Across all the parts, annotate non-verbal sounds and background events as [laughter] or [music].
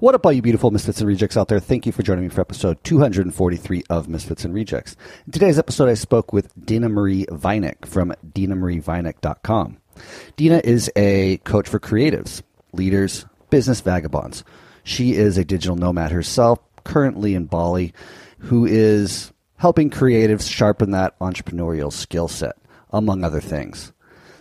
What up, all you beautiful Misfits and Rejects out there? Thank you for joining me for episode 243 of Misfits and Rejects. In today's episode, I spoke with Dina Marie Vinik from dinamarievinik.com. Dina is a coach for creatives, leaders, business vagabonds. She is a digital nomad herself, currently in Bali, who is helping creatives sharpen that entrepreneurial skill set, among other things.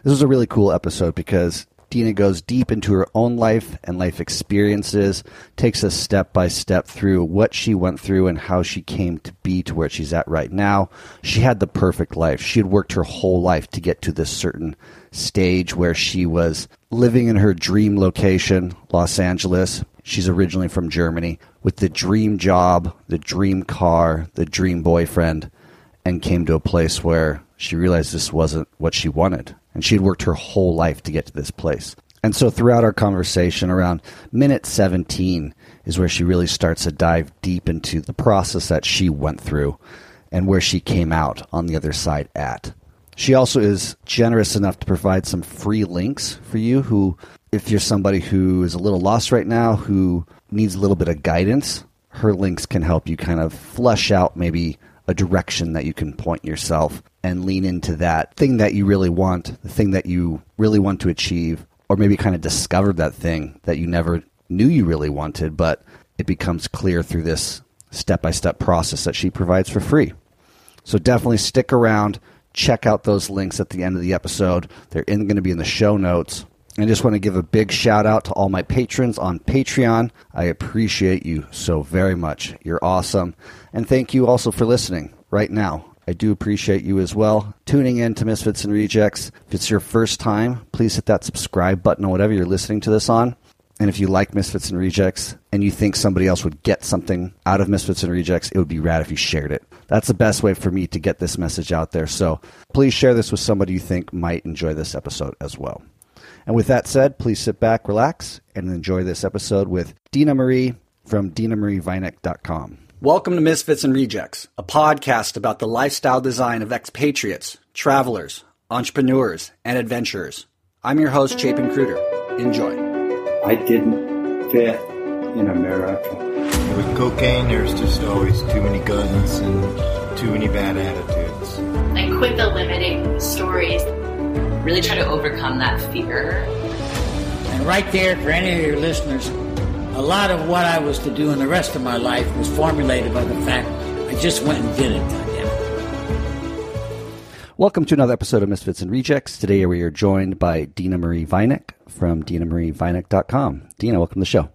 This was a really cool episode because Dina goes deep into her own life and life experiences, takes us step by step through what she went through and how she came to be to where she's at right now. She had the perfect life. She had worked her whole life to get to this certain stage where she was living in her dream location, Los Angeles. She's originally from Germany with the dream job, the dream car, the dream boyfriend, and came to a place where she realized this wasn't what she wanted and she had worked her whole life to get to this place. And so throughout our conversation, around minute 17 is where she really starts to dive deep into the process that she went through and where she came out on the other side at. She also is generous enough to provide some free links for you who, if you're somebody who is a little lost right now, who needs a little bit of guidance, her links can help you kind of flush out maybe a direction that you can point yourself and lean into that thing that you really want, the thing that you really want to achieve, or maybe kind of discovered that thing that you never knew you really wanted, but it becomes clear through this step by step process that she provides for free. So definitely stick around, check out those links at the end of the episode. They're in, going to be in the show notes. I just want to give a big shout out to all my patrons on Patreon. I appreciate you so very much. You're awesome. And thank you also for listening right now. I do appreciate you as well. Tuning in to Misfits and Rejects. If it's your first time, please hit that subscribe button on whatever you're listening to this on. And if you like Misfits and Rejects and you think somebody else would get something out of Misfits and Rejects, it would be rad if you shared it. That's the best way for me to get this message out there. So please share this with somebody you think might enjoy this episode as well. And with that said, please sit back, relax, and enjoy this episode with Dina Marie from DinaMarieVinik.com. Welcome to Misfits and Rejects, a podcast about the lifestyle design of expatriates, travelers, entrepreneurs, and adventurers. I'm your host, Chapin Cruder. Enjoy. I didn't fit in America. With cocaine, there's just always too many guns and too many bad attitudes. Like, quit the limiting stories. Really try to overcome that fear. And right there, for any of your listeners, a lot of what I was to do in the rest of my life was formulated by the fact I just went and did it. Welcome to another episode of Misfits and Rejects. Today we are joined by Dina Marie Vinik from DinaMarieVinik.com. Dina, welcome to the show.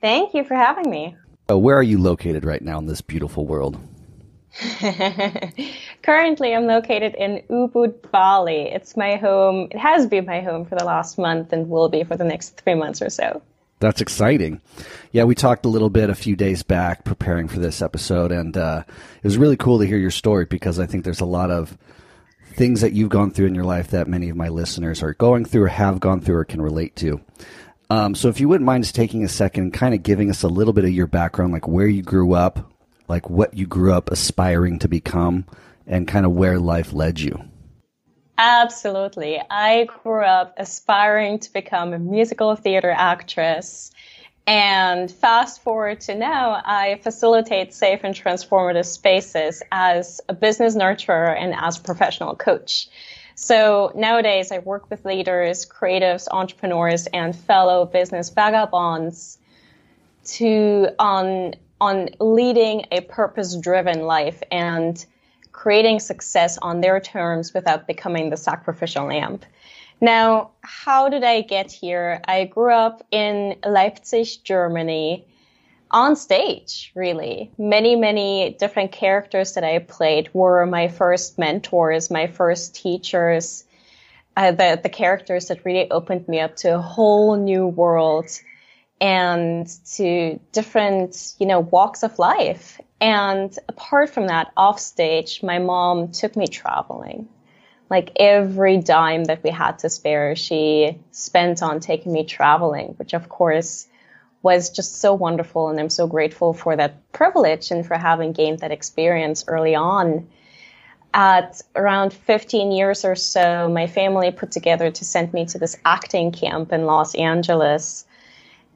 Thank you for having me. Uh, where are you located right now in this beautiful world? [laughs] Currently, I'm located in Ubud, Bali. It's my home. It has been my home for the last month and will be for the next three months or so. That's exciting. Yeah, we talked a little bit a few days back preparing for this episode, and uh, it was really cool to hear your story because I think there's a lot of things that you've gone through in your life that many of my listeners are going through or have gone through or can relate to. Um, so if you wouldn't mind just taking a second, and kind of giving us a little bit of your background, like where you grew up, like what you grew up aspiring to become, and kind of where life led you. Absolutely. I grew up aspiring to become a musical theater actress. And fast forward to now, I facilitate safe and transformative spaces as a business nurturer and as a professional coach. So nowadays I work with leaders, creatives, entrepreneurs, and fellow business vagabonds to on on leading a purpose driven life and creating success on their terms without becoming the sacrificial lamb. Now, how did I get here? I grew up in Leipzig, Germany, on stage, really. Many, many different characters that I played were my first mentors, my first teachers, uh, the, the characters that really opened me up to a whole new world and to different, you know, walks of life. And apart from that, off stage, my mom took me traveling. Like every dime that we had to spare, she spent on taking me traveling, which of course was just so wonderful. And I'm so grateful for that privilege and for having gained that experience early on. At around 15 years or so, my family put together to send me to this acting camp in Los Angeles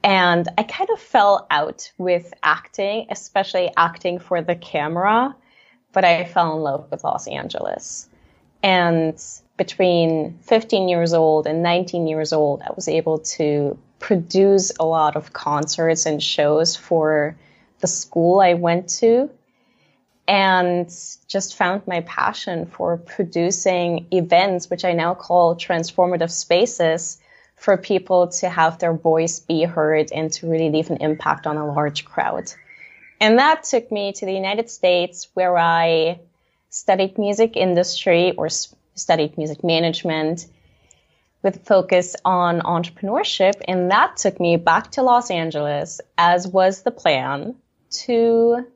And I kind of fell out with acting, especially acting for the camera, but I fell in love with Los Angeles. And between 15 years old and 19 years old, I was able to produce a lot of concerts and shows for the school I went to and just found my passion for producing events, which I now call transformative spaces for people to have their voice be heard and to really leave an impact on a large crowd. And that took me to the United States where I studied music industry or studied music management with focus on entrepreneurship. And that took me back to Los Angeles, as was the plan, to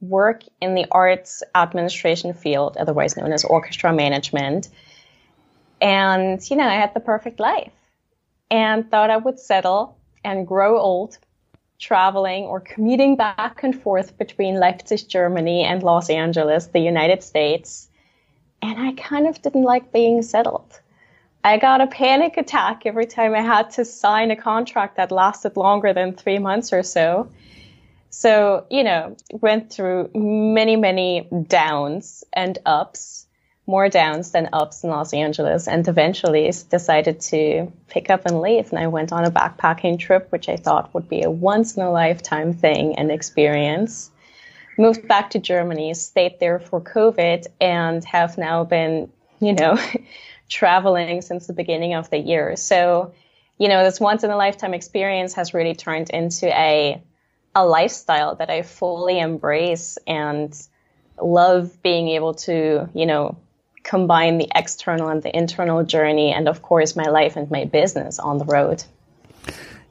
work in the arts administration field, otherwise known as orchestra management. And, you know, I had the perfect life and thought I would settle and grow old traveling or commuting back and forth between Leipzig, Germany and Los Angeles, the United States. And I kind of didn't like being settled. I got a panic attack every time I had to sign a contract that lasted longer than three months or so. So, you know, went through many, many downs and ups, more downs than ups in Los Angeles, and eventually decided to pick up and leave. And I went on a backpacking trip, which I thought would be a once in a lifetime thing and experience. Moved back to Germany, stayed there for COVID, and have now been, you know, [laughs] traveling since the beginning of the year. So, you know, this once in a lifetime experience has really turned into a a lifestyle that I fully embrace and love being able to, you know, combine the external and the internal journey and of course my life and my business on the road.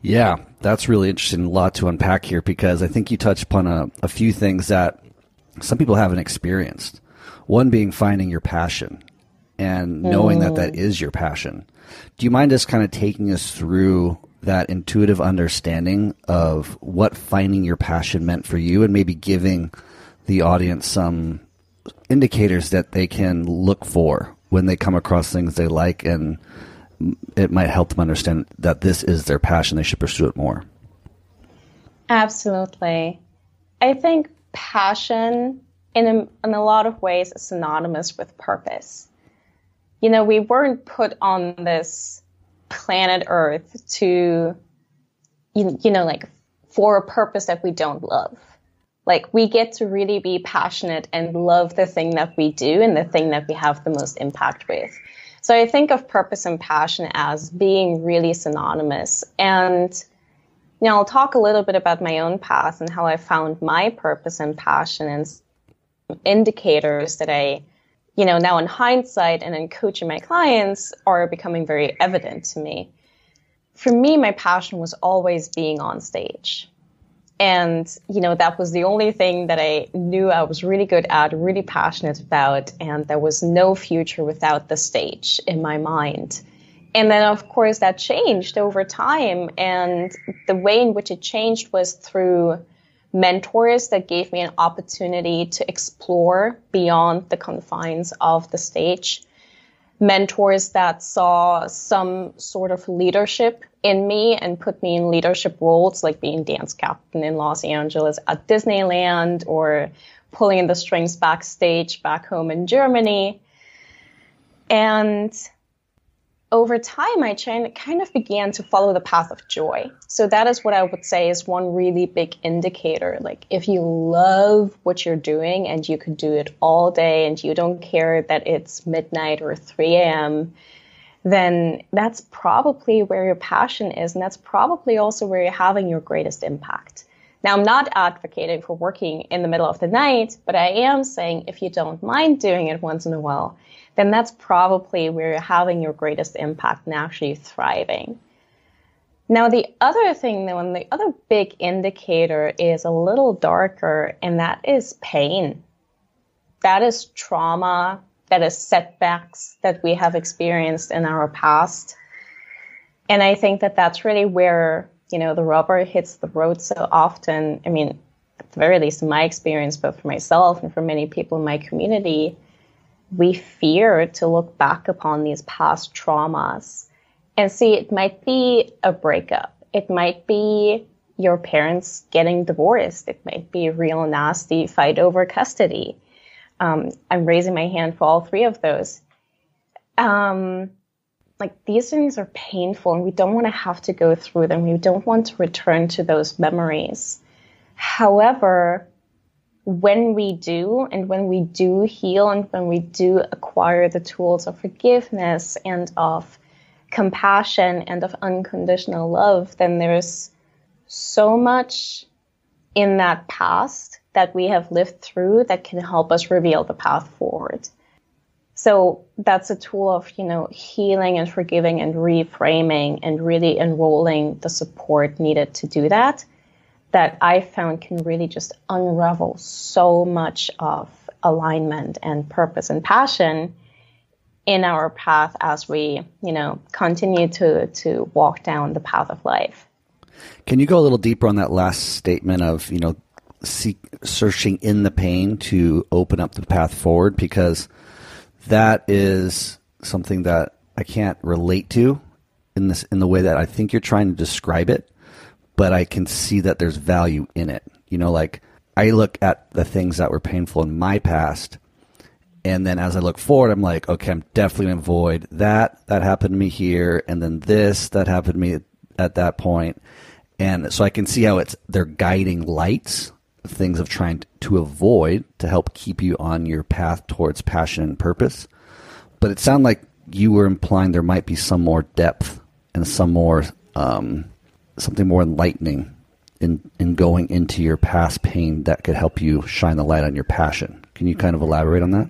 Yeah, that's really interesting. A lot to unpack here because I think you touched upon a, a few things that some people haven't experienced. One being finding your passion and knowing mm. that that is your passion. Do you mind just kind of taking us through that intuitive understanding of what finding your passion meant for you and maybe giving the audience some indicators that they can look for when they come across things they like and it might help them understand that this is their passion they should pursue it more. Absolutely. I think passion in a, in a lot of ways is synonymous with purpose. You know, we weren't put on this planet Earth to, you, you know, like for a purpose that we don't love. Like we get to really be passionate and love the thing that we do and the thing that we have the most impact with. So I think of purpose and passion as being really synonymous. And, you know, I'll talk a little bit about my own path and how I found my purpose and passion and indicators that I you know, now in hindsight and in coaching my clients are becoming very evident to me. For me, my passion was always being on stage. And, you know, that was the only thing that I knew I was really good at, really passionate about. And there was no future without the stage in my mind. And then, of course, that changed over time. And the way in which it changed was through mentors that gave me an opportunity to explore beyond the confines of the stage. Mentors that saw some sort of leadership in me and put me in leadership roles like being dance captain in Los Angeles at Disneyland or pulling the strings backstage back home in Germany. And over time, I kind of began to follow the path of joy. So that is what I would say is one really big indicator. Like if you love what you're doing and you could do it all day and you don't care that it's midnight or 3 a.m., then that's probably where your passion is. And that's probably also where you're having your greatest impact. Now, I'm not advocating for working in the middle of the night, but I am saying if you don't mind doing it once in a while, then that's probably where you're having your greatest impact and actually thriving. Now, the other thing, though, and the other big indicator is a little darker, and that is pain. That is trauma, that is setbacks that we have experienced in our past. And I think that that's really where, you know, the rubber hits the road so often. I mean, at the very least, in my experience, both for myself and for many people in my community, we fear to look back upon these past traumas and see it might be a breakup. it might be your parents getting divorced. It might be a real nasty fight over custody. Um, I'm raising my hand for all three of those. Um, like these things are painful and we don't want to have to go through them. We don't want to return to those memories. However, when we do and when we do heal and when we do acquire the tools of forgiveness and of compassion and of unconditional love, then there's so much in that past that we have lived through that can help us reveal the path forward. So that's a tool of, you know, healing and forgiving and reframing and really enrolling the support needed to do that that I found can really just unravel so much of alignment and purpose and passion in our path as we, you know, continue to to walk down the path of life. Can you go a little deeper on that last statement of, you know, seek, searching in the pain to open up the path forward because that is something that I can't relate to in this in the way that I think you're trying to describe it but I can see that there's value in it. You know, like I look at the things that were painful in my past, and then as I look forward, I'm like, okay, I'm definitely to avoid that. That happened to me here, and then this that happened to me at that point, and so I can see how it's they're guiding lights, things of trying to avoid to help keep you on your path towards passion and purpose. But it sounded like you were implying there might be some more depth and some more um, something more enlightening in in going into your past pain that could help you shine the light on your passion. Can you kind of elaborate on that?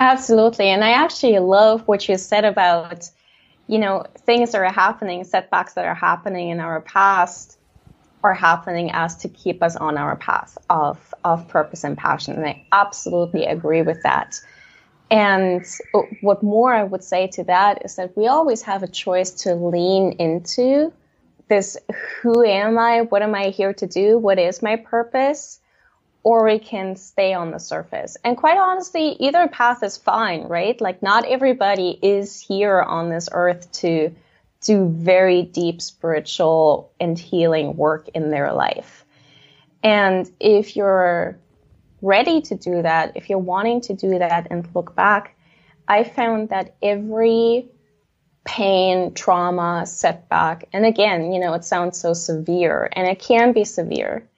Absolutely. And I actually love what you said about, you know, things that are happening, setbacks that are happening in our past are happening as to keep us on our path of, of purpose and passion. And I absolutely agree with that. And what more I would say to that is that we always have a choice to lean into this who am I? What am I here to do? What is my purpose? Or we can stay on the surface. And quite honestly, either path is fine, right? Like not everybody is here on this earth to do very deep spiritual and healing work in their life. And if you're ready to do that, if you're wanting to do that and look back, I found that every pain, trauma, setback. And again, you know, it sounds so severe and it can be severe.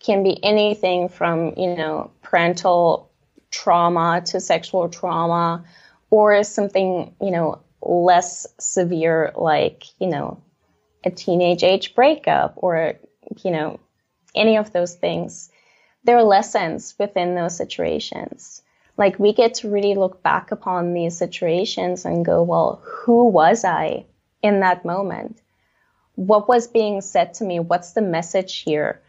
Can be anything from, you know, parental trauma to sexual trauma or something, you know, less severe like, you know, a teenage age breakup or, you know, any of those things. There are lessons within those situations like we get to really look back upon these situations and go, well, who was I in that moment? What was being said to me? What's the message here?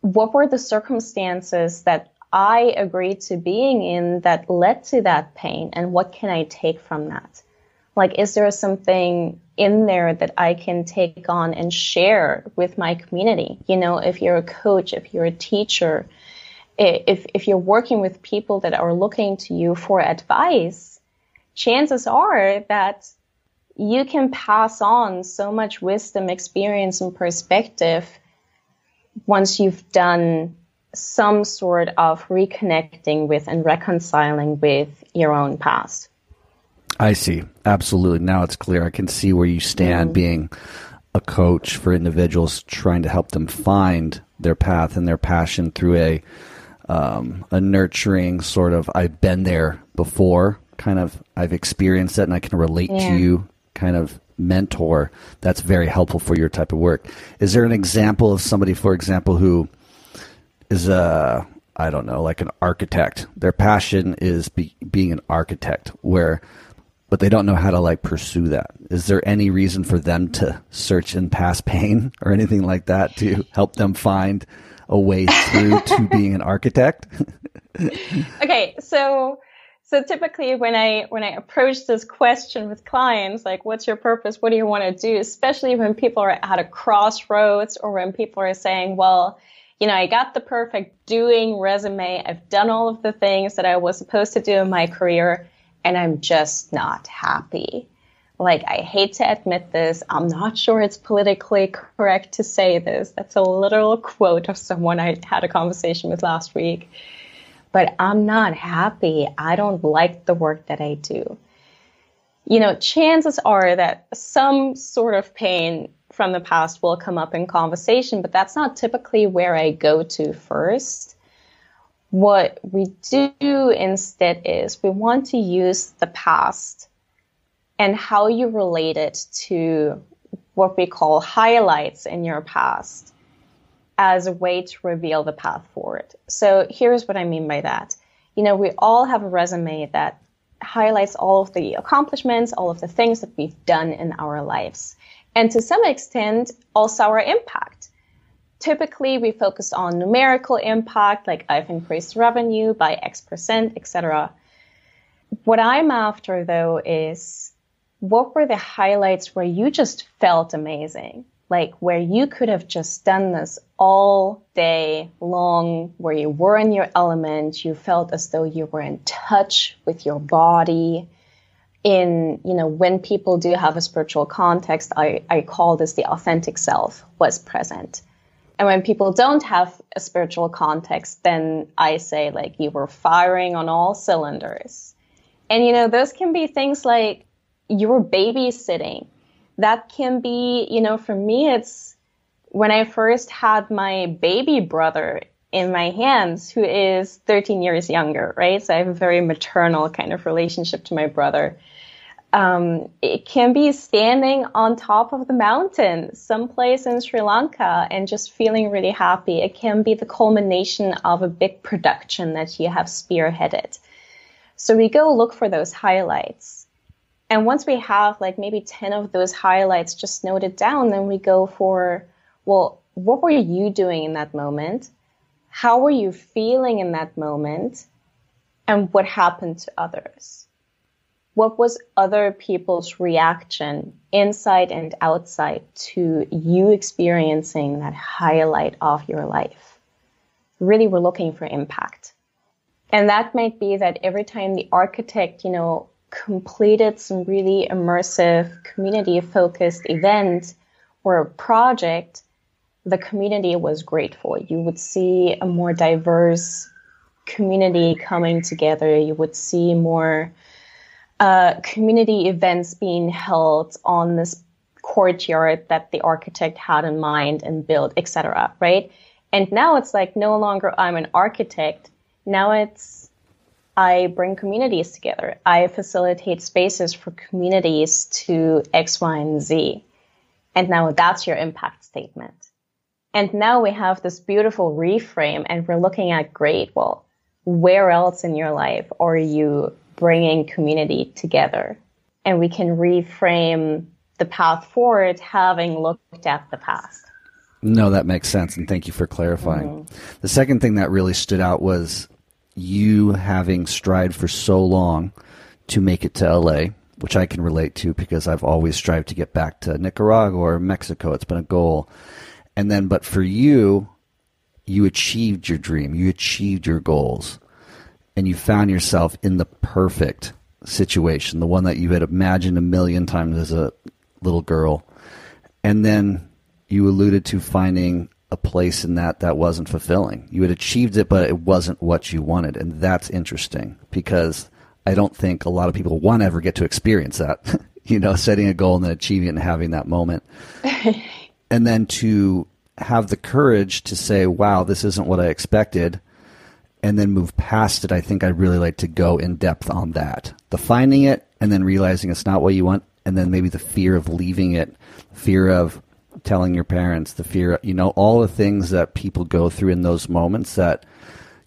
What were the circumstances that I agreed to being in that led to that pain? And what can I take from that? Like, is there something in there that I can take on and share with my community? You know, if you're a coach, if you're a teacher, if, if you're working with people that are looking to you for advice, chances are that you can pass on so much wisdom, experience, and perspective once you've done some sort of reconnecting with and reconciling with your own past. I see. Absolutely. Now it's clear. I can see where you stand mm-hmm. being a coach for individuals trying to help them find their path and their passion through a um, a nurturing sort of I've been there before kind of I've experienced it and I can relate yeah. to you kind of mentor that's very helpful for your type of work. Is there an example of somebody, for example, who is a I don't know, like an architect. Their passion is be, being an architect, where, but they don't know how to like pursue that. Is there any reason for them to search in past pain [laughs] or anything like that to help them find a way through to [laughs] being an architect? [laughs] okay, so so typically when I when I approach this question with clients, like what's your purpose? What do you want to do? Especially when people are at a crossroads or when people are saying, well, you know, I got the perfect doing resume. I've done all of the things that I was supposed to do in my career and I'm just not happy. like I hate to admit this, I'm not sure it's politically correct to say this. That's a literal quote of someone I had a conversation with last week. But I'm not happy. I don't like the work that I do. You know, chances are that some sort of pain from the past will come up in conversation, but that's not typically where I go to first. What we do instead is we want to use the past and how you relate it to what we call highlights in your past as a way to reveal the path forward. So here's what I mean by that. You know, we all have a resume that highlights all of the accomplishments, all of the things that we've done in our lives. And to some extent, also our impact. Typically, we focus on numerical impact, like I've increased revenue by X percent, etc. What I'm after, though, is what were the highlights where you just felt amazing? Like where you could have just done this all day long, where you were in your element, you felt as though you were in touch with your body. In, you know, when people do have a spiritual context, I, I call this the authentic self was present. And when people don't have a spiritual context, then I say like you were firing on all cylinders. And you know, those can be things like you're babysitting. That can be, you know, for me, it's when I first had my baby brother in my hands, who is 13 years younger, right? So I have a very maternal kind of relationship to my brother. Um, it can be standing on top of the mountain someplace in Sri Lanka and just feeling really happy. It can be the culmination of a big production that you have spearheaded. So we go look for those highlights. And once we have like maybe 10 of those highlights just noted down, then we go for, well, what were you doing in that moment? How were you feeling in that moment? And what happened to others? What was other people's reaction inside and outside to you experiencing that highlight of your life? Really, we're looking for impact. And that might be that every time the architect, you know, completed some really immersive community focused event or project, the community was grateful. You would see a more diverse community coming together. You would see more uh, community events being held on this courtyard that the architect had in mind and built, etc. Right? And now it's like no longer I'm an architect. Now it's I bring communities together. I facilitate spaces for communities to X, Y, and Z. And now that's your impact statement. And now we have this beautiful reframe and we're looking at great, well, where else in your life are you bringing community together? And we can reframe the path forward having looked at the past. No, that makes sense. And thank you for clarifying. Mm-hmm. The second thing that really stood out was you having strived for so long to make it to LA, which I can relate to because I've always strived to get back to Nicaragua or Mexico. It's been a goal. And then, but for you, you achieved your dream, you achieved your goals, and you found yourself in the perfect situation, the one that you had imagined a million times as a little girl. And then you alluded to finding a place in that that wasn't fulfilling. You had achieved it, but it wasn't what you wanted. And that's interesting because I don't think a lot of people want to ever get to experience that. [laughs] you know, setting a goal and then achieving it and having that moment. [laughs] and then to have the courage to say, wow, this isn't what I expected. And then move past it. I think I'd really like to go in depth on that. The finding it and then realizing it's not what you want. And then maybe the fear of leaving it, fear of telling your parents, the fear, you know, all the things that people go through in those moments that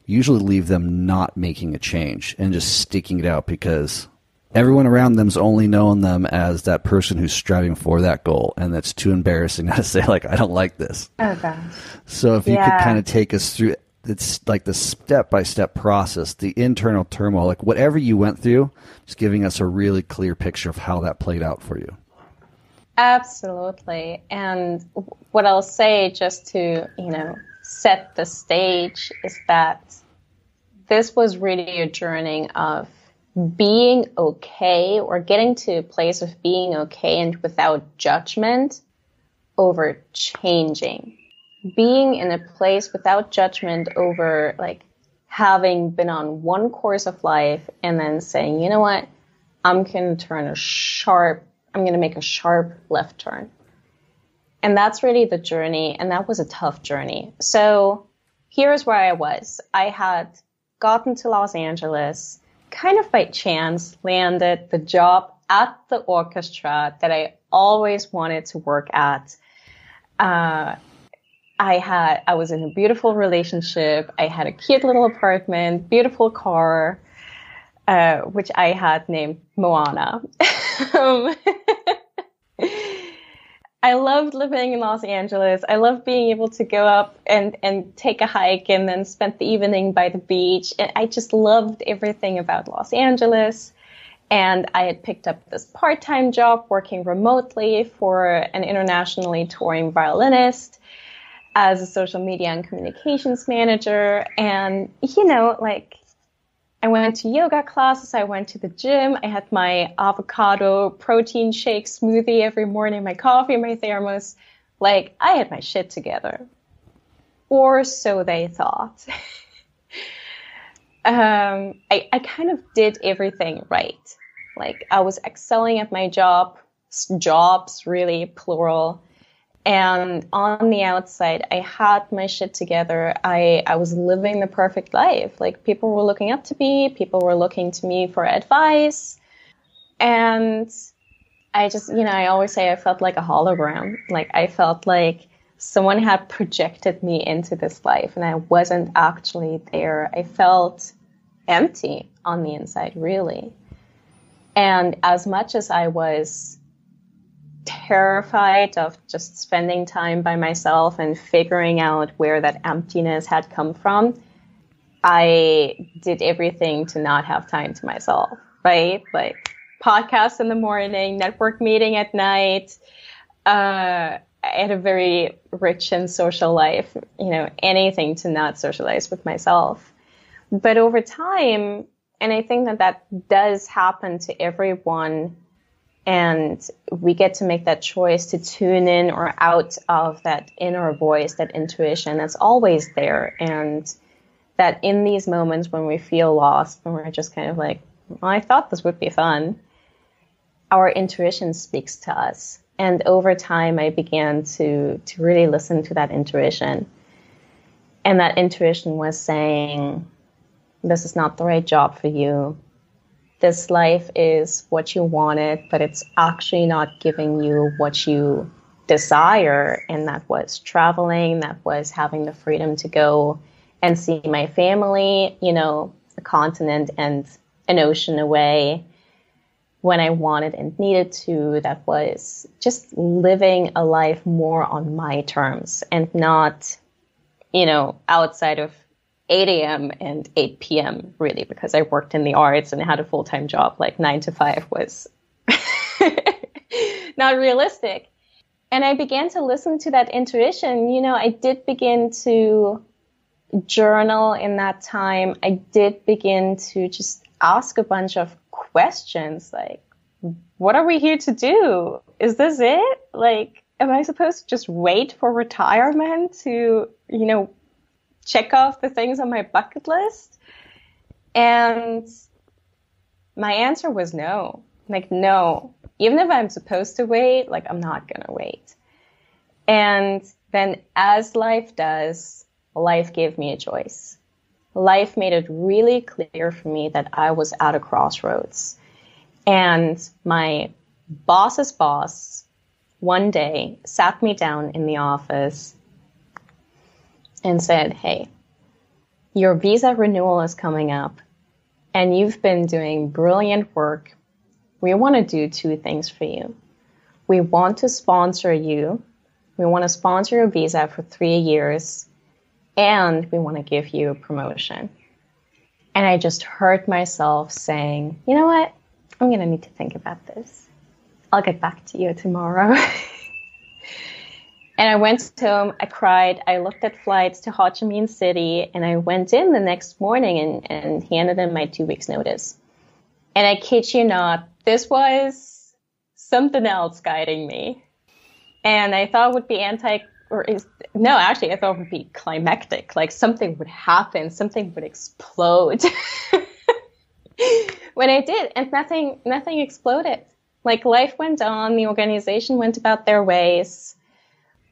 usually leave them not making a change and just sticking it out because everyone around them's only known them as that person who's striving for that goal and that's too embarrassing [laughs] to say like I don't like this. Oh. So if you yeah. could kind of take us through it's like the step by step process, the internal turmoil, like whatever you went through, just giving us a really clear picture of how that played out for you. Absolutely. And what I'll say just to, you know, set the stage is that this was really a journey of being okay or getting to a place of being okay and without judgment over changing. Being in a place without judgment over like having been on one course of life and then saying, you know what, I'm going to turn a sharp, I'm going to make a sharp left turn. And that's really the journey. And that was a tough journey. So here's where I was. I had gotten to Los Angeles kind of by chance landed the job at the orchestra that I always wanted to work at. Uh, I had, I was in a beautiful relationship. I had a cute little apartment, beautiful car, uh, which I had named Moana. [laughs] um, [laughs] I loved living in Los Angeles. I loved being able to go up and, and take a hike and then spend the evening by the beach. And I just loved everything about Los Angeles. And I had picked up this part time job working remotely for an internationally touring violinist as a social media and communications manager. And, you know, like, I went to yoga classes. I went to the gym. I had my avocado protein shake smoothie every morning, my coffee, my thermos. Like, I had my shit together. Or so they thought. [laughs] um, I, I kind of did everything right. Like, I was excelling at my job, jobs, really, plural and on the outside i had my shit together. I i was living the perfect life. Like people were looking up to me. People were looking to me for advice. And i just you know i always say i felt like a hologram. Like i felt like someone had projected me into this life and i wasn't actually there. I felt empty on the inside really. And as much as i was terrified of just spending time by myself and figuring out where that emptiness had come from, I did everything to not have time to myself, right? Like podcast in the morning, network meeting at night. Uh, I had a very rich and social life, you know, anything to not socialize with myself. But over time, and I think that that does happen to everyone and we get to make that choice to tune in or out of that inner voice, that intuition that's always there. And that in these moments when we feel lost, when we're just kind of like, well, I thought this would be fun, our intuition speaks to us. And over time, I began to, to really listen to that intuition. And that intuition was saying, this is not the right job for you this life is what you wanted, but it's actually not giving you what you desire. And that was traveling, that was having the freedom to go and see my family, you know, a continent and an ocean away when I wanted and needed to. That was just living a life more on my terms and not, you know, outside of 8 a.m. and 8 p.m. really because I worked in the arts and had a full time job. Like nine to five was [laughs] not realistic. And I began to listen to that intuition. You know, I did begin to journal in that time. I did begin to just ask a bunch of questions like, what are we here to do? Is this it? Like, am I supposed to just wait for retirement to, you know, check off the things on my bucket list? And my answer was no. Like, no. Even if I'm supposed to wait, like, I'm not going to wait. And then, as life does, life gave me a choice. Life made it really clear for me that I was at a crossroads. And my boss's boss one day sat me down in the office and said, Hey, your visa renewal is coming up and you've been doing brilliant work. We want to do two things for you. We want to sponsor you. We want to sponsor your visa for three years and we want to give you a promotion. And I just heard myself saying, you know what? I'm going to need to think about this. I'll get back to you tomorrow. [laughs] And I went home, I cried, I looked at flights to Ho Chi Minh City, and I went in the next morning and, and handed in my two weeks' notice. And I kid you not, this was something else guiding me. And I thought would be anti, or is, no, actually, I thought it would be climactic. Like something would happen, something would explode. [laughs] when I did, and nothing, nothing exploded. Like life went on, the organization went about their ways.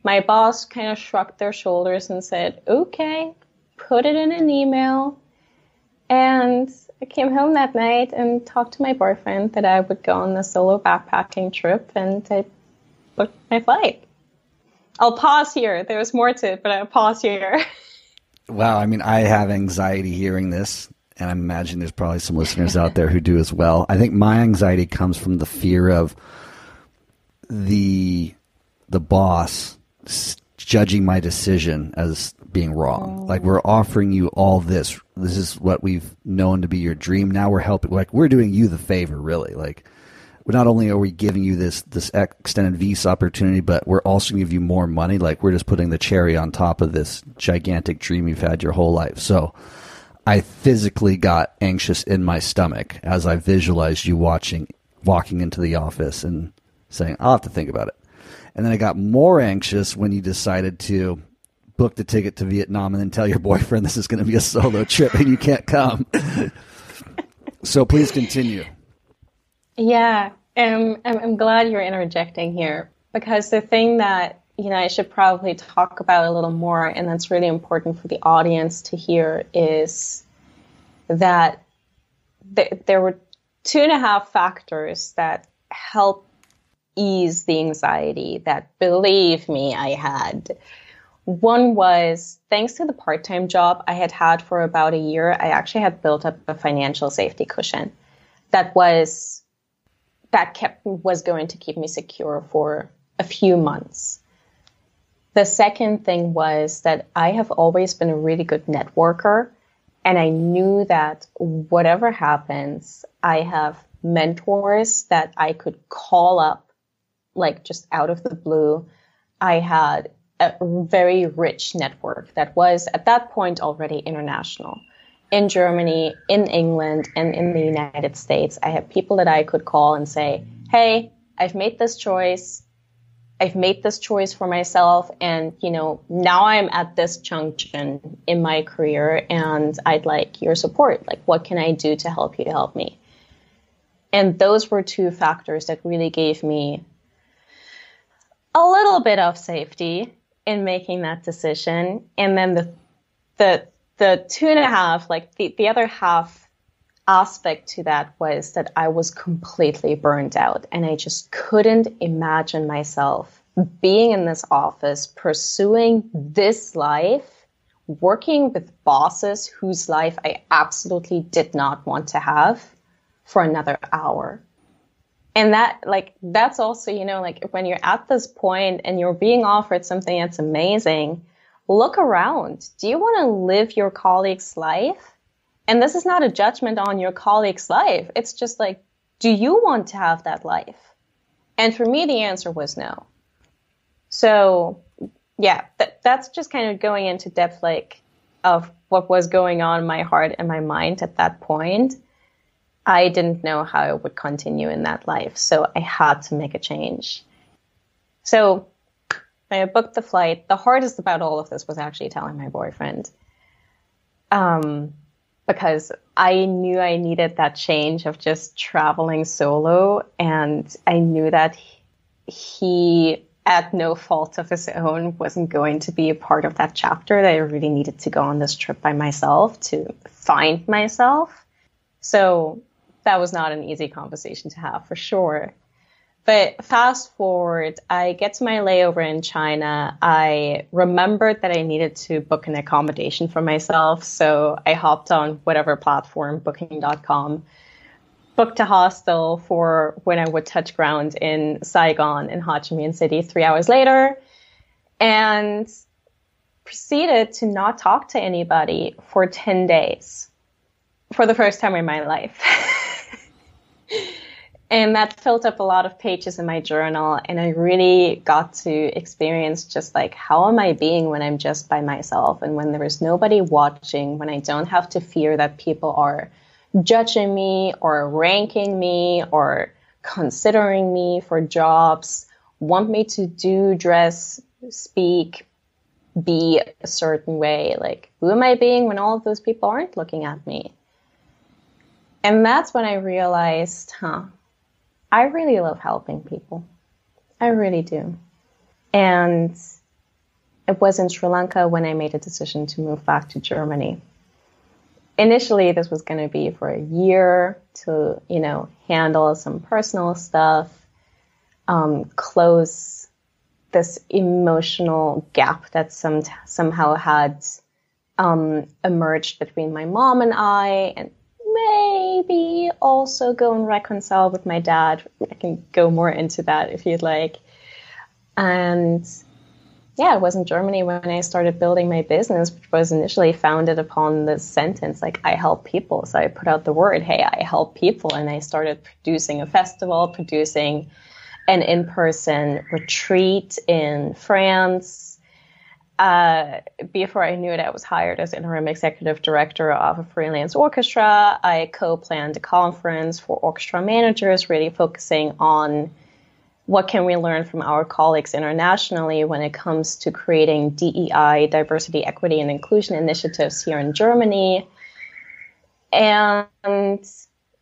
My boss kind of shrugged their shoulders and said, okay, put it in an email. And I came home that night and talked to my boyfriend that I would go on a solo backpacking trip and I booked my flight. I'll pause here. There's more to it, but I'll pause here. [laughs] wow. I mean, I have anxiety hearing this, and I imagine there's probably some listeners out there who do as well. I think my anxiety comes from the fear of the the boss judging my decision as being wrong. Oh. Like we're offering you all this. This is what we've known to be your dream. Now we're helping. Like we're doing you the favor, really. Like not only are we giving you this this extended visa opportunity, but we're also giving you more money. Like we're just putting the cherry on top of this gigantic dream you've had your whole life. So I physically got anxious in my stomach as I visualized you watching walking into the office and saying, "I'll have to think about it." And then I got more anxious when you decided to book the ticket to Vietnam and then tell your [laughs] boyfriend this is going to be a solo trip and you can't come. [laughs] so please continue. Yeah, um, I'm, I'm glad you're interjecting here because the thing that you know I should probably talk about a little more, and that's really important for the audience to hear, is that th- there were two and a half factors that help ease the anxiety that, believe me, I had. One was thanks to the part time job I had had for about a year, I actually had built up a financial safety cushion that was that kept was going to keep me secure for a few months. The second thing was that I have always been a really good networker and I knew that whatever happens, I have mentors that I could call up like just out of the blue. I had a very rich network that was at that point already international in Germany, in England, and in the United States. I had people that I could call and say, Hey, I've made this choice. I've made this choice for myself. And, you know, now I'm at this junction in my career and I'd like your support. Like, what can I do to help you help me? And those were two factors that really gave me a little bit of safety in making that decision. And then the, the the two and a half, like the, the other half aspect to that was that I was completely burned out and I just couldn't imagine myself being in this office, pursuing this life, working with bosses whose life I absolutely did not want to have for another hour. And that, like, that's also, you know, like when you're at this point and you're being offered something that's amazing, look around. Do you want to live your colleague's life? And this is not a judgment on your colleague's life. It's just like, do you want to have that life? And for me, the answer was no. So, yeah, th- that's just kind of going into depth, like, of what was going on in my heart and my mind at that point. I didn't know how I would continue in that life. So I had to make a change. So I booked the flight. The hardest about all of this was actually telling my boyfriend. Um, because I knew I needed that change of just traveling solo, and I knew that he, at no fault of his own, wasn't going to be a part of that chapter. That I really needed to go on this trip by myself to find myself. So that was not an easy conversation to have for sure. But fast forward, I get to my layover in China. I remembered that I needed to book an accommodation for myself. So I hopped on whatever platform, booking.com, booked a hostel for when I would touch ground in Saigon in Ho Chi Minh City three hours later and proceeded to not talk to anybody for 10 days for the first time in my life. [laughs] and that filled up a lot of pages in my journal and i really got to experience just like how am i being when i'm just by myself and when there is nobody watching when i don't have to fear that people are judging me or ranking me or considering me for jobs, want me to do, dress, speak, be a certain way. Like, who am I being when all of those people aren't looking at me? And that's when I realized, huh, I really love helping people. I really do. And it was in Sri Lanka when I made a decision to move back to Germany. Initially, this was going to be for a year to, you know, handle some personal stuff, um, close this emotional gap that some somehow had um, emerged between my mom and I, and maybe also go and reconcile with my dad. I can go more into that if you'd like. And yeah, it was in Germany when I started building my business, which was initially founded upon this sentence, like, I help people. So I put out the word, hey, I help people. And I started producing a festival, producing an in person retreat in France. Uh, before I knew it, I was hired as interim executive director of a freelance orchestra. I co planned a conference for orchestra managers, really focusing on what can we learn from our colleagues internationally when it comes to creating DEI, diversity, equity, and inclusion initiatives here in Germany. And,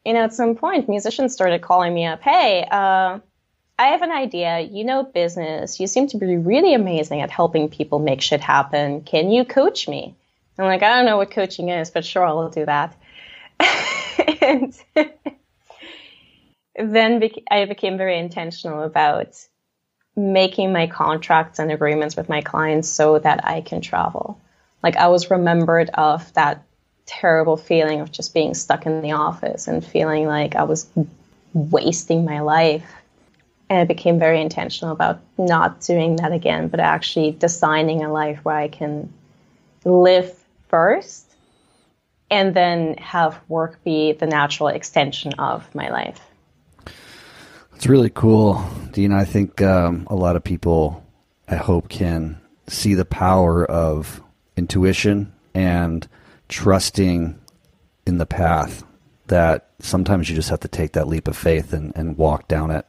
you know, at some point, musicians started calling me up, hey, uh, I have an idea. You know business. You seem to be really amazing at helping people make shit happen. Can you coach me? I'm like, I don't know what coaching is, but sure, I'll do that. [laughs] and [laughs] then I became very intentional about making my contracts and agreements with my clients so that I can travel. Like I was remembered of that terrible feeling of just being stuck in the office and feeling like I was wasting my life and I became very intentional about not doing that again, but actually designing a life where I can live first and then have work be the natural extension of my life. It's really cool, Dean. I think um, a lot of people, I hope, can see the power of intuition and trusting in the path that sometimes you just have to take that leap of faith and, and walk down it.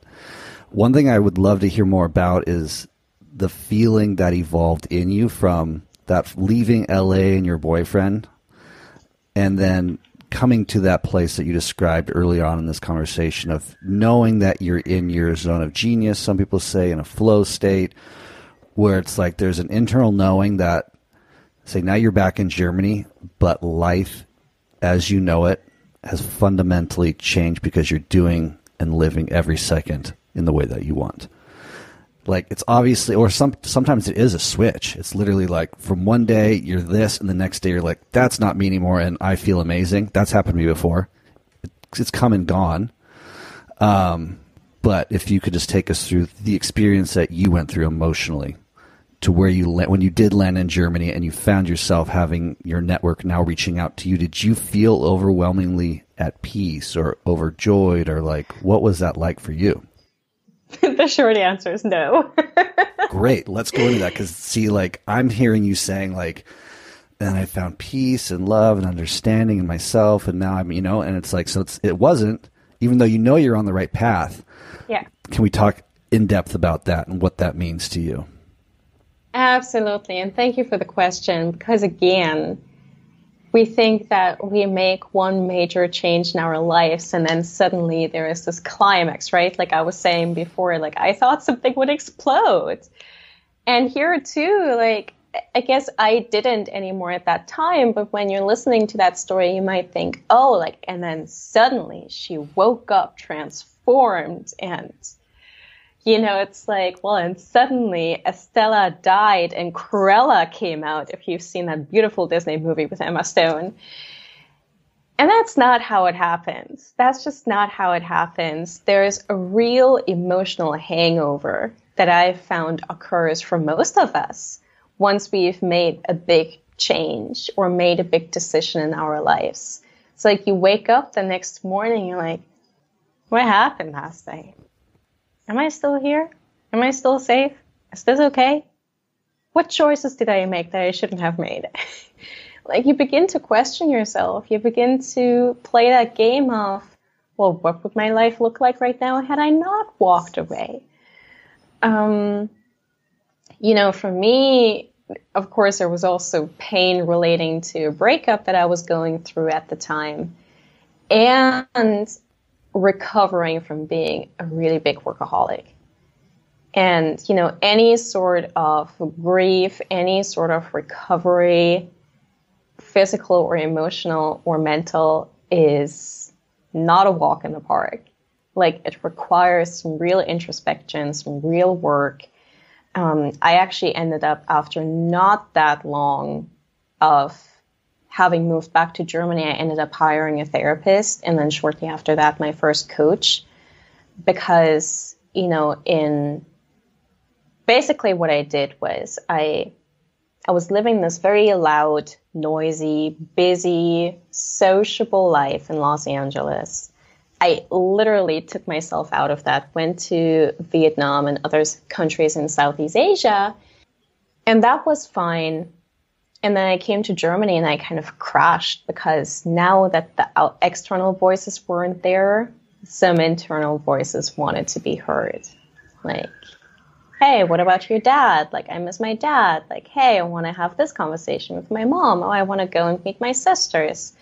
One thing I would love to hear more about is the feeling that evolved in you from that leaving LA and your boyfriend and then coming to that place that you described early on in this conversation of knowing that you're in your zone of genius, some people say in a flow state, where it's like there's an internal knowing that, say, now you're back in Germany, but life as you know it has fundamentally changed because you're doing and living every second in the way that you want. Like it's obviously, or some sometimes it is a switch. It's literally like from one day you're this, and the next day you're like, that's not me anymore, and I feel amazing. That's happened to me before. It's come and gone. Um, but if you could just take us through the experience that you went through emotionally to where you when you did land in Germany and you found yourself having your network now reaching out to you, did you feel overwhelmingly at peace or overjoyed or like what was that like for you? [laughs] the short answer is no. [laughs] Great. Let's go into that because, see, like, I'm hearing you saying, like, and I found peace and love and understanding in myself, and now I'm, you know, and it's like, so it's, it wasn't, even though you know you're on the right path. Yeah. Can we talk in depth about that and what that means to you? Absolutely. And thank you for the question because, again, we think that we make one major change in our lives and then suddenly there is this climax, right? Like I was saying before, like I thought something would explode. And here too, like I guess I didn't anymore at that time, but when you're listening to that story, you might think, oh, like, and then suddenly she woke up transformed and you know, it's like, well, and suddenly Estella died and Cruella came out, if you've seen that beautiful Disney movie with Emma Stone. And that's not how it happens. That's just not how it happens. There's a real emotional hangover that I've found occurs for most of us once we've made a big change or made a big decision in our lives. It's like you wake up the next morning, you're like, what happened last night? Am I still here? Am I still safe? Is this okay? What choices did I make that I shouldn't have made? [laughs] like you begin to question yourself. You begin to play that game of, well, what would my life look like right now had I not walked away? Um, you know, for me, of course, there was also pain relating to a breakup that I was going through at the time and recovering from being a really big workaholic. And, you know, any sort of grief, any sort of recovery, physical or emotional or mental, is not a walk in the park. Like, it requires some real introspection, some real work. Um, I actually ended up, after not that long of having moved back to Germany, I ended up hiring a therapist, and then shortly after that, my first coach, because, you know, in basically what I did was I I was living this very loud, noisy, busy, sociable life in Los Angeles. I literally took myself out of that, went to Vietnam and other countries in Southeast Asia, and that was fine. And then I came to Germany and I kind of crashed because now that the external voices weren't there, some internal voices wanted to be heard. Like, hey, what about your dad? Like, I miss my dad. Like, hey, I want to have this conversation with my mom. Oh, I want to go and meet my sisters.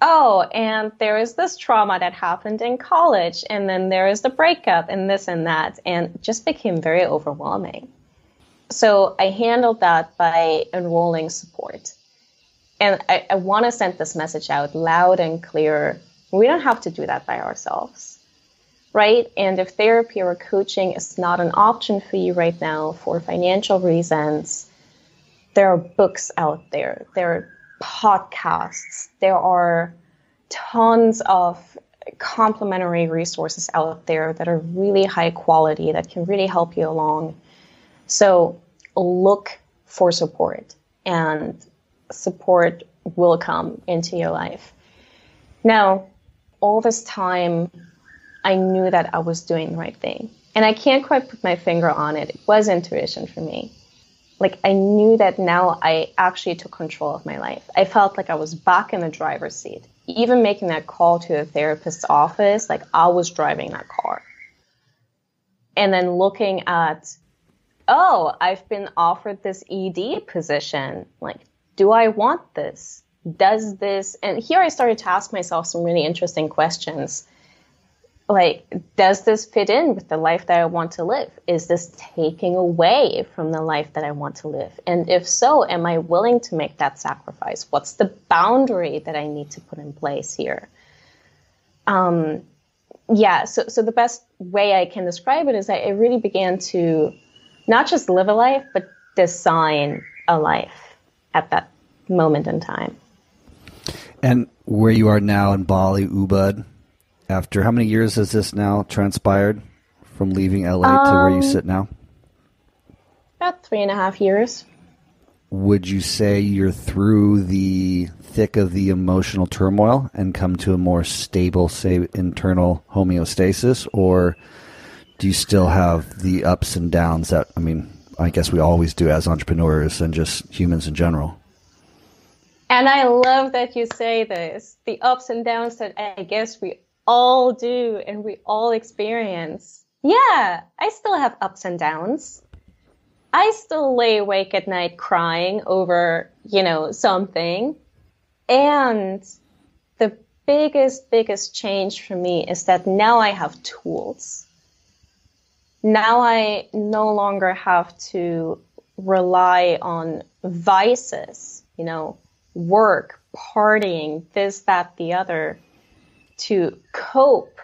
Oh, and there is this trauma that happened in college, and then there is the breakup, and this and that, and just became very overwhelming. So I handled that by enrolling support. And I, I want to send this message out loud and clear. We don't have to do that by ourselves right? And if therapy or coaching is not an option for you right now for financial reasons, there are books out there, there are podcasts, there are tons of complementary resources out there that are really high quality that can really help you along. So look for support and support will come into your life. Now, all this time I knew that I was doing the right thing. And I can't quite put my finger on it. It was intuition for me. Like I knew that now I actually took control of my life. I felt like I was back in the driver's seat. Even making that call to a therapist's office, like I was driving that car. And then looking at, oh, I've been offered this ED position. Like, do I want this? Does this, and here I started to ask myself some really interesting questions. Like does this fit in with the life that i want to live? Is this taking away from the life that i want to live? And if so am i willing to make that sacrifice? What's the boundary that i need to put in place here? Um, yeah so, so the best way i can describe it is i really began to not just live a life but design a life at that moment in time and where you are now in bali ubud after how many years has this now transpired from leaving LA um, to where you um, sit now? About three and a half years. Would you say you're through the thick of the emotional turmoil and come to a more stable, say, internal homeostasis, or do you still have the ups and downs that I mean, I guess we always do as entrepreneurs and just humans in general? And I love that you say this. The ups and downs that I guess we all do and we all experience. Yeah, I still have ups and downs. I still lay awake at night crying over, you know, something. And the biggest, biggest change for me is that now I have tools. Now I no longer have to rely on vices, you know, work, partying, this, that, the other to cope,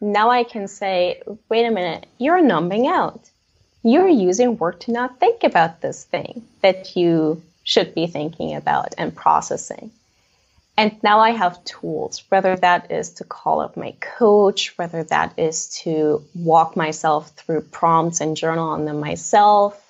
now I can say, wait a minute, you're numbing out. You're using work to not think about this thing that you should be thinking about and processing. And now I have tools, whether that is to call up my coach, whether that is to walk myself through prompts and journal on them myself,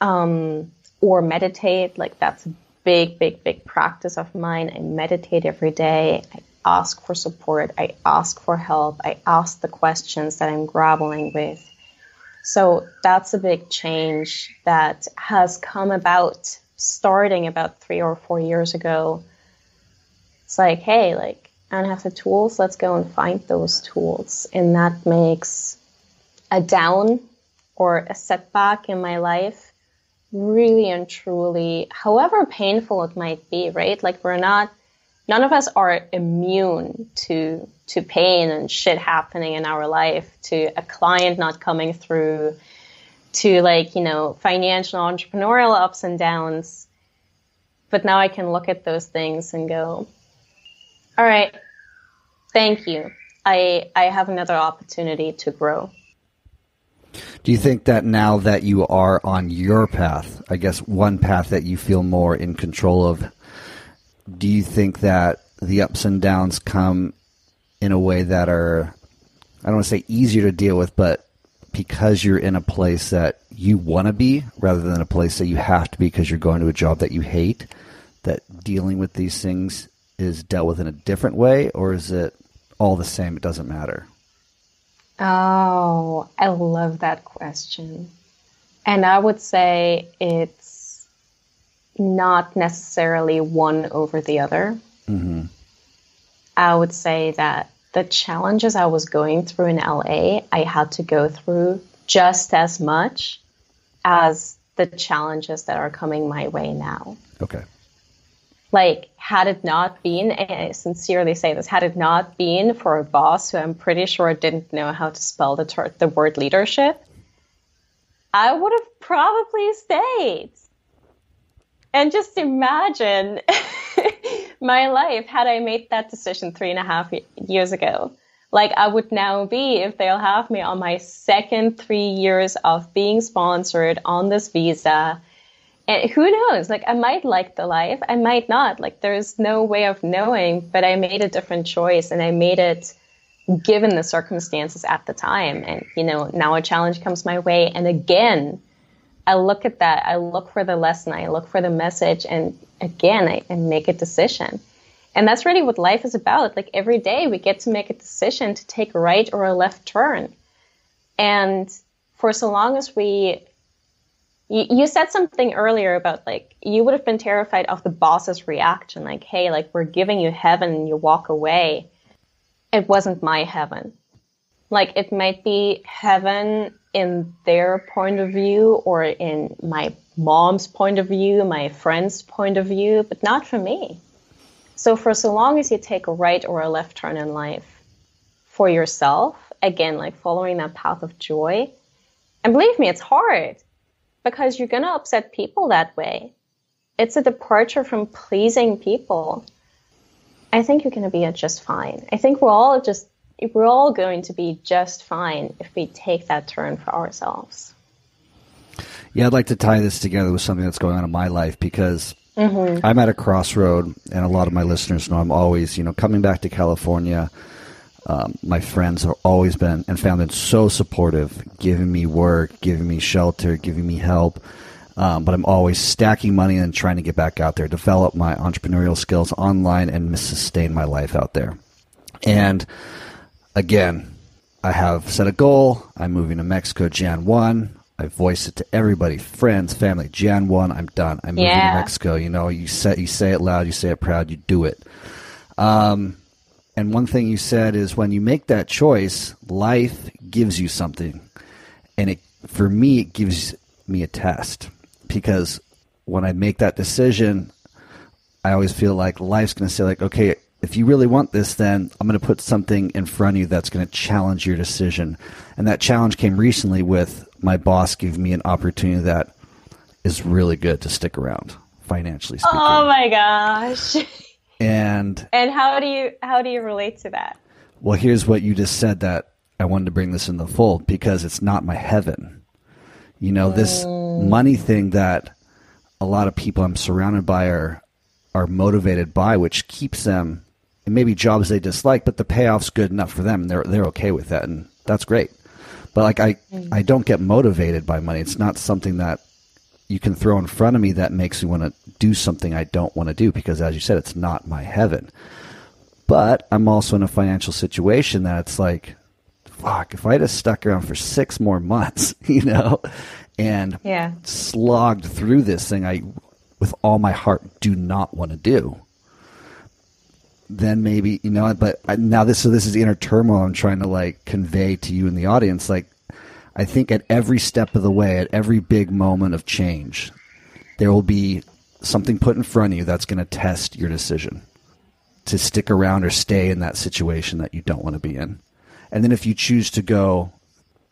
um, or meditate. Like that's a big, big, big practice of mine. I meditate every day. I ask for support, I ask for help, I ask the questions that I'm grappling with. So that's a big change that has come about starting about three or four years ago, it's like, hey, like, I don't have the tools. Let's go and find those tools. And that makes a down or a setback in my life really and truly, however painful it might be, right? Like, we're not, none of us are immune to, to pain and shit happening in our life, to a client not coming through, to like, you know, financial entrepreneurial ups and downs. But now I can look at those things and go, all right, thank you. I, I have another opportunity to grow. Do you think that now that you are on your path, I guess one path that you feel more in control of, do you think that the ups and downs come in a way that are, I don't want to say easier to deal with, but because you're in a place that you want to be rather than a place that you have to be because you're going to a job that you hate, that dealing with these things is dealt with in a different way, or is it all the same? It doesn't matter. Oh, I love that question. And I would say it's not necessarily one over the other. Mm-hmm. I would say that the challenges I was going through in LA, I had to go through just as much as the challenges that are coming my way now. Okay. Like, had it not been, and I sincerely say this, had it not been for a boss who I'm pretty sure didn't know how to spell the, ter- the word leadership, I would have probably stayed. And just imagine [laughs] my life had I made that decision three and a half years ago. Like I would now be, if they'll have me on my second three years of being sponsored on this visa. And who knows? Like I might like the life, I might not. Like there's no way of knowing, but I made a different choice and I made it given the circumstances at the time. And, you know, now a challenge comes my way. And again, I look at that, I look for the lesson, I look for the message, and again, I, I make a decision. And that's really what life is about. Like every day, we get to make a decision to take a right or a left turn. And for so long as we, you, said something earlier about like, you would have been terrified of the boss's reaction, like, hey, like, we're giving you heaven and you walk away. It wasn't my heaven. Like, it might be heaven in their point of view or in my mom's point of view, my friend's point of view, but not for me. So for so long as you take a right or a left turn in life for yourself, again, like following that path of joy, and believe me, it's hard because you're going to upset people that way. It's a departure from pleasing people. I think you're going to be just fine. I think we're all just we're all going to be just fine if we take that turn for ourselves. Yeah, I'd like to tie this together with something that's going on in my life because mm-hmm. I'm at a crossroad, and a lot of my listeners know I'm always, you know, coming back to California. Um, my friends have always been and found been so supportive, giving me work, giving me shelter, giving me help. Um, but I'm always stacking money and trying to get back out there, develop my entrepreneurial skills online, and sustain my life out there. And again, I have set a goal. I'm moving to Mexico Jan 1. I voice it to everybody, friends, family. Jan 1, I'm done. I'm moving Yeah. to Mexico. You know, you say, you say it loud, you say it proud, you do it. Um, and one thing you said is when you make that choice, life gives you something. And it, for me, it gives me a test because when I make that decision, I always feel like life's going to say like, okay, if you really want this, then I'm going to put something in front of you that's going to challenge your decision. And that challenge came recently with my boss giving me an opportunity that is really good to stick around financially oh speaking. Oh my gosh. [laughs] and and how do you how do you relate to that? well, here's what you just said that I wanted to bring this in the fold because it's not my heaven. You know, this mm. money thing that a lot of people I'm surrounded by are are motivated by, which keeps them and maybe jobs they dislike, but the payoff's good enough for them they're they're okay with that and that's great. But like I mm. I don't get motivated by money. It's not something that you can throw in front of me that makes me want to do something I don't want to do because as you said, it's not my heaven. But I'm also in a financial situation that it's like, fuck, if I had stuck around for six more months, [laughs] you know, and Yeah. slogged through this thing, I with all my heart do not want to do, then maybe you know. But now this so this is inner turmoil I'm trying to like convey to you in the audience. Like I think at every step of the way, at every big moment of change, there will be something put in front of you that's going to test your decision to stick around or stay in that situation that you don't want to be in. And then if you choose to go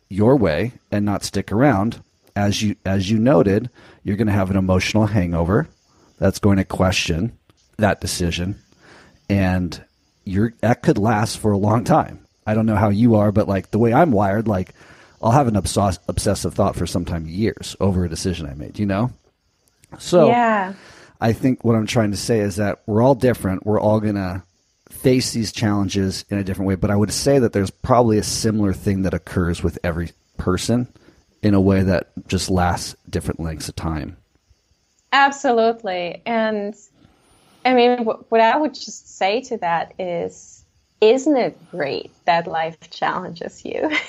your way and not stick around, as you as you noted, you're going to have an emotional hangover that's going to question that decision and you're that could last for a long time. I don't know how you are, but like the way I'm wired, like I'll have an obsess- obsessive thought for sometime years over a decision I made, you know? So yeah. I think what I'm trying to say is that we're all different. We're all going to face these challenges in a different way, but I would say that there's probably a similar thing that occurs with every person in a way that just lasts different lengths of time. Absolutely. And I mean, what I would just say to that is, isn't it great that life challenges you? [laughs]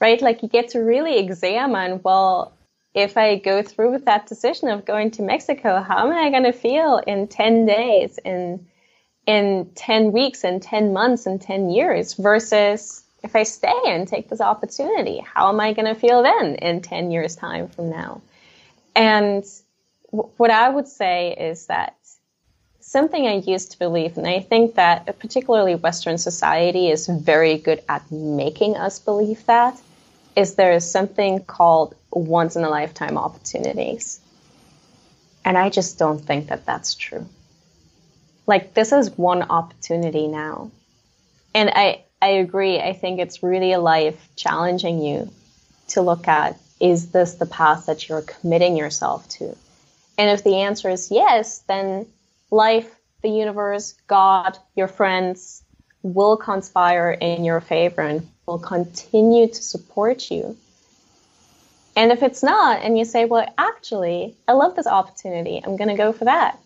right? Like you get to really examine, well, if I go through with that decision of going to Mexico, how am I going to feel in 10 days, in, in 10 weeks, in 10 months, in 10 years versus if I stay and take this opportunity, how am I going to feel then in 10 years time from now? And w- what I would say is that something I used to believe, and I think that particularly Western society is very good at making us believe that, is there is something called once in a lifetime opportunities. And I just don't think that that's true. Like, this is one opportunity now. And I, I agree. I think it's really a life challenging you to look at is this the path that you're committing yourself to? And if the answer is yes, then life, the universe, God, your friends will conspire in your favor and will continue to support you. And if it's not, and you say, well, actually, I love this opportunity, I'm going to go for that.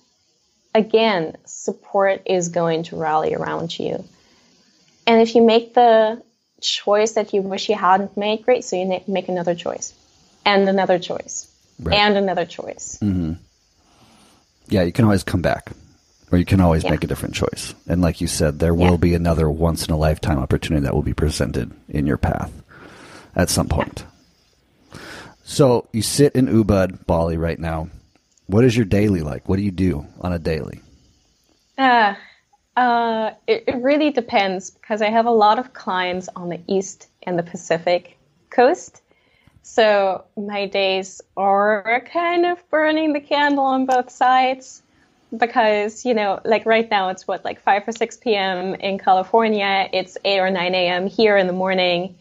Again, support is going to rally around you. And if you make the choice that you wish you hadn't made, great. So you make another choice, and another choice, right. and another choice. Mm-hmm. Yeah, you can always come back, or you can always yeah. make a different choice. And like you said, there will be another once in a lifetime opportunity that will be presented in your path at some point. Yeah. So you sit in Ubud, Bali, right now. What is your daily like? What do you do on a daily? Uh, uh, it, it really depends because I have a lot of clients on the East and the Pacific coast. So my days are kind of burning the candle on both sides because, you know, like right now it's what, like 5 or 6 p.m. in California, it's 8 or 9 a.m. here in the morning.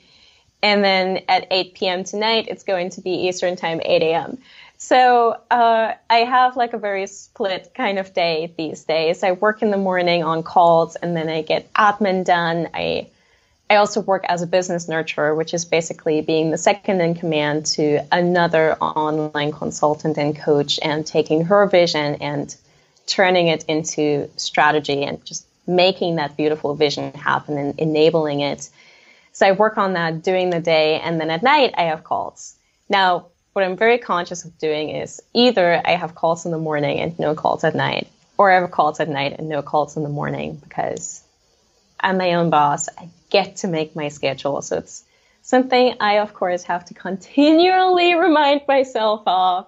And then at 8 p.m. tonight, it's going to be Eastern time, 8 a.m. So uh, I have like a very split kind of day these days. I work in the morning on calls, and then I get admin done. I I also work as a business nurturer, which is basically being the second in command to another online consultant and coach, and taking her vision and turning it into strategy and just making that beautiful vision happen and enabling it. So I work on that during the day, and then at night I have calls. Now what I'm very conscious of doing is either I have calls in the morning and no calls at night, or I have calls at night and no calls in the morning because I'm my own boss. I get to make my schedule. So it's something I, of course, have to continually [laughs] remind myself of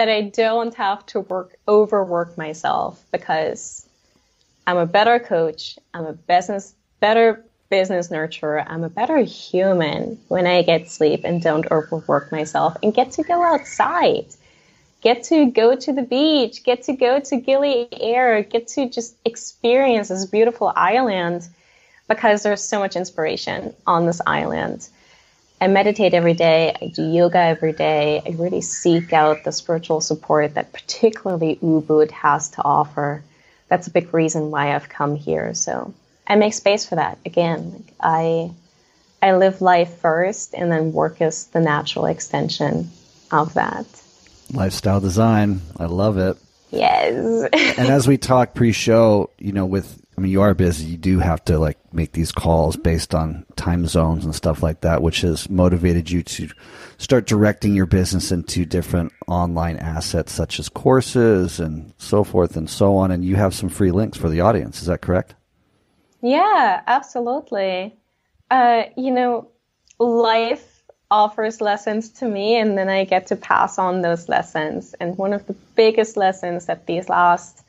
that I don't have to work, overwork myself because I'm a better coach. I'm a business, better business nurturer, I'm a better human when I get sleep and don't overwork myself and get to go outside. Get to go to the beach, get to go to Gili Air, get to just experience this beautiful island because there's so much inspiration on this island. I meditate every day, I do yoga every day, I really seek out the spiritual support that particularly Ubud has to offer. That's a big reason why I've come here. So I make space for that. Again, I I live life first, and then work is the natural extension of that. Lifestyle design, I love it. Yes. [laughs] and as we talk pre-show, you know, with I mean, you are busy. You do have to like make these calls based on time zones and stuff like that, which has motivated you to start directing your business into different online assets such as courses and so forth and so on. And you have some free links for the audience. Is that correct? Yeah, absolutely. Uh, you know, life offers lessons to me, and then I get to pass on those lessons. And one of the biggest lessons that these last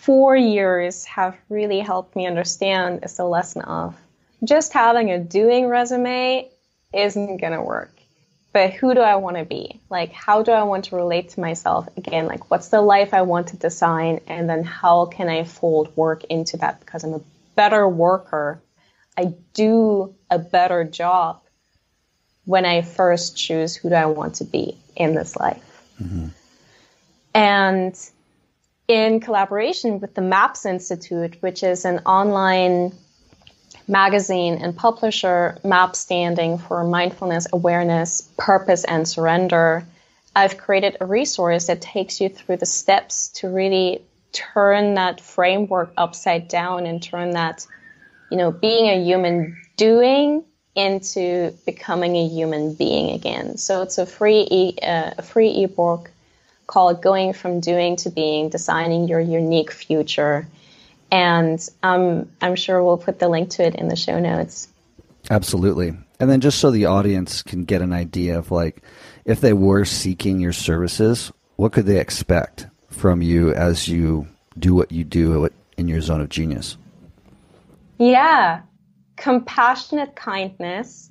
four years have really helped me understand is the lesson of just having a doing resume isn't going to work. But who do I want to be? Like, how do I want to relate to myself? Again, like, what's the life I want to design? And then how can I fold work into that? Because I'm a better worker. I do a better job when I first choose who do I want to be in this life. Mm-hmm. And in collaboration with the MAPS Institute, which is an online magazine and publisher, MAPS standing for Mindfulness, Awareness, Purpose, and Surrender, I've created a resource that takes you through the steps to really turn that framework upside down and turn that, you know, being a human doing into becoming a human being again. So it's a free e- uh, a free ebook called Going from Doing to Being, Designing Your Unique Future. And um, I'm sure we'll put the link to it in the show notes. Absolutely. And then just so the audience can get an idea of like, if they were seeking your services, what could they expect from you as you do what you do in your zone of genius? Yeah. Compassionate kindness,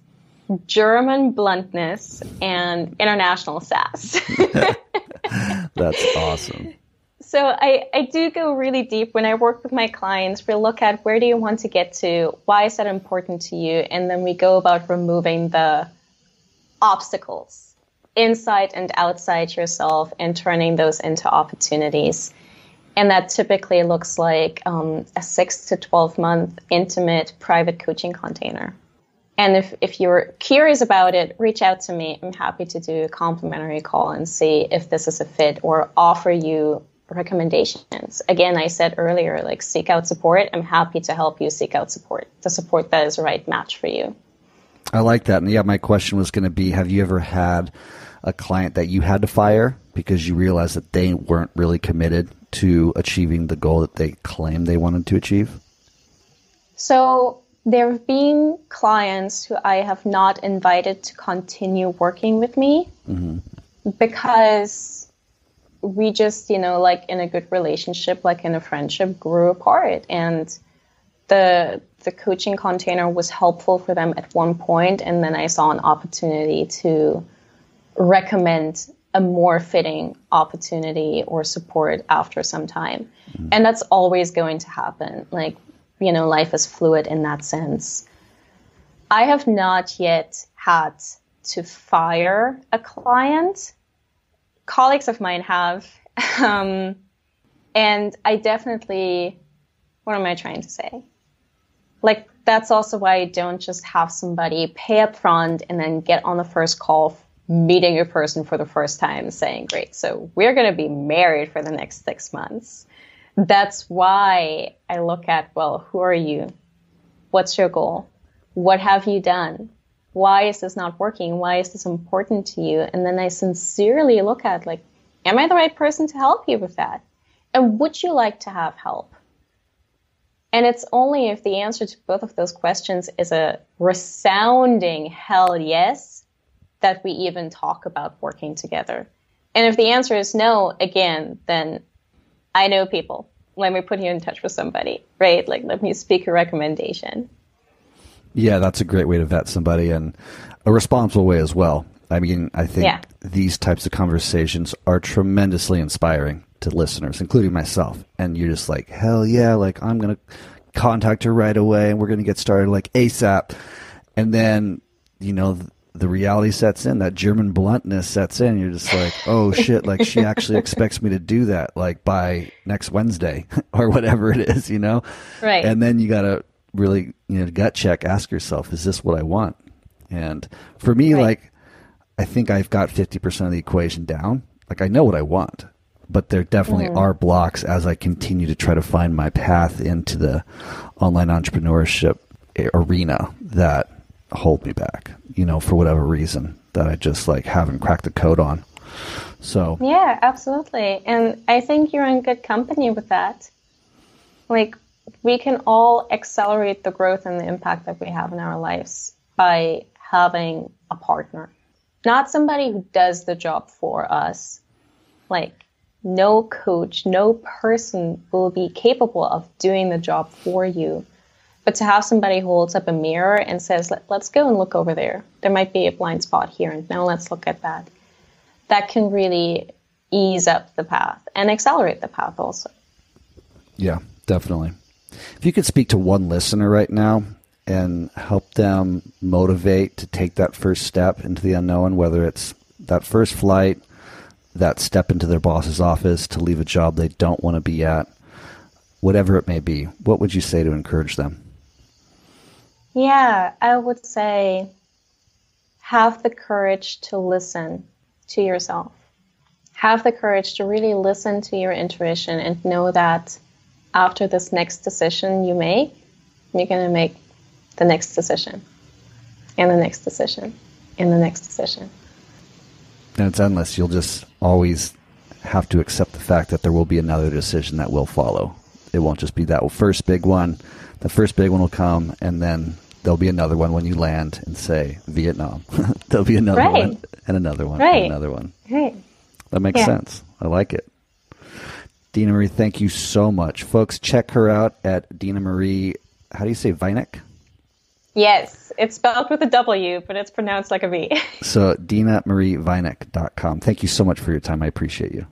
German bluntness, and international sass. [laughs] [laughs] [laughs] That's awesome. So I, I do go really deep when I work with my clients. We look at where do you want to get to? Why is that important to you? And then we go about removing the obstacles inside and outside yourself and turning those into opportunities. And that typically looks like um, a six to 12 month intimate private coaching container. And if, if you're curious about it, reach out to me. I'm happy to do a complimentary call and see if this is a fit or offer you recommendations. Again, I said earlier, like seek out support. I'm happy to help you seek out support, the support that is the right match for you. I like that. And yeah, my question was going to be Have you ever had a client that you had to fire because you realized that they weren't really committed to achieving the goal that they claimed they wanted to achieve? So there have been clients who I have not invited to continue working with me mm-hmm. because we just, you know, like in a good relationship, like in a friendship, grew apart. And the the coaching container was helpful for them at one point, and then I saw an opportunity to recommend a more fitting opportunity or support after some time. Mm-hmm. And that's always going to happen. Like you know, life is fluid in that sense. I have not yet had to fire a client. Colleagues of mine have. [laughs] Um, and I definitely, what am I trying to say? Like, that's also why I don't just have somebody pay up front and then get on the first call, meeting a person for the first time, saying, Great, so we're going to be married for the next six months that's why I look at, well, who are you? What's your goal? What have you done? Why is this not working? Why is this important to you? And then I sincerely look at, like, am I the right person to help you with that? And would you like to have help? And it's only if the answer to both of those questions is a resounding hell yes that we even talk about working together. And if the answer is no, again, then I know people. Let me put you in touch with somebody, right? Like, let me speak a recommendation. Yeah, that's a great way to vet somebody and a responsible way as well. I mean, I think yeah. these types of conversations are tremendously inspiring to listeners, including myself. And you're just like, hell yeah, like I'm going to contact her right away and we're going to get started like ASAP. And then, you know, the reality sets in, that German bluntness sets in. You're just like, oh [laughs] shit, like she actually expects me to do that like by next Wednesday [laughs] or whatever it is, you know? Right. And then you got to really, you know, gut check, ask yourself, is this what I want? And for me, right. like, I think I've got 50% of the equation down. Like, I know what I want. but there definitely mm. are blocks as I continue to try to find my path into the online entrepreneurship arena that hold me back, you know, for whatever reason that I just like haven't cracked the code on. So, Yeah, absolutely. And I think you're in good company with that. Like, we can all accelerate the growth and the impact that we have in our lives by having a partner, not somebody who does the job for us. Like, no coach, no person will be capable of doing the job for you. But to have somebody holds up a mirror and says, Let, let's go and look over there. There might be a blind spot here, and now let's look at that. That can really ease up the path and accelerate the path also. yeah, definitely. If you could speak to one listener right now and help them motivate to take that first step into the unknown, whether it's that first flight, that step into their boss's office to leave a job they don't want to be at, whatever it may be, what would you say to encourage them? Yeah, I would say have the courage to listen to yourself. Have the courage to really listen to your intuition and know that after this next decision you make, you're going to make the next decision and the next decision and the next decision. And it's endless. You'll just always have to accept the fact that there will be another decision that will follow. It won't just be that first big one. The first big one will come, and then there'll be another one when you land and say Vietnam. [laughs] there'll be another Right. one, and another one, Right. and another one. Right. That makes Yeah. sense. I like it. Dina Marie, thank you so much. Folks, check her out at Dina Marie, how do you say Vinek? Yes, it's spelled with a W, but it's pronounced like a V. [laughs] So, DinaMarieVinek.com. Thank you so much for your time. I appreciate you.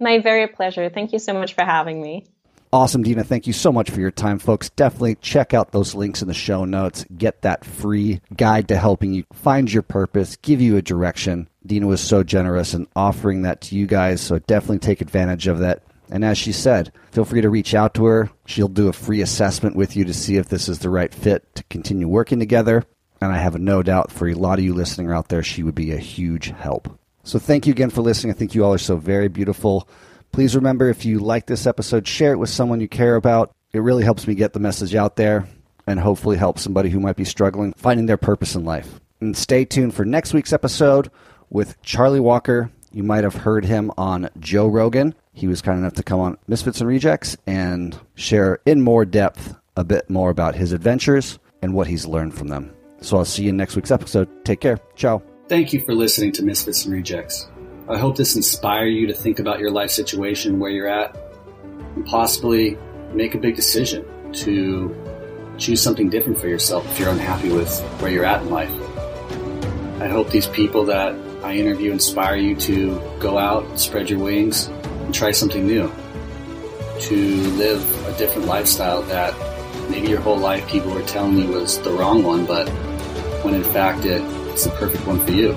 My very pleasure. Thank you so much for having me. Awesome, Dina. Thank you so much for your time, folks. Definitely check out those links in the show notes. Get that free guide to helping you find your purpose, give you a direction. Dina was so generous in offering that to you guys, so definitely take advantage of that. And as she said, feel free to reach out to her. She'll do a free assessment with you to see if this is the right fit to continue working together. And I have no doubt for a lot of you listening out there, she would be a huge help. So thank you again for listening. I think you all are so very beautiful. Please remember if you like this episode, share it with someone you care about. It really helps me get the message out there and hopefully help somebody who might be struggling finding their purpose in life. And stay tuned for next week's episode with Charlie Walker. You might have heard him on Joe Rogan. He was kind enough to come on Misfits and Rejects and share in more depth a bit more about his adventures and what he's learned from them. So I'll see you in next week's episode. Take care. Ciao. Thank you for listening to Misfits and Rejects. I hope this inspire you to think about your life situation, where you're at, and possibly make a big decision to choose something different for yourself if you're unhappy with where you're at in life. I hope these people that I interview inspire you to go out, spread your wings, and try something new. To live a different lifestyle that maybe your whole life people were telling you was the wrong one, but when in fact it, it's the perfect one for you.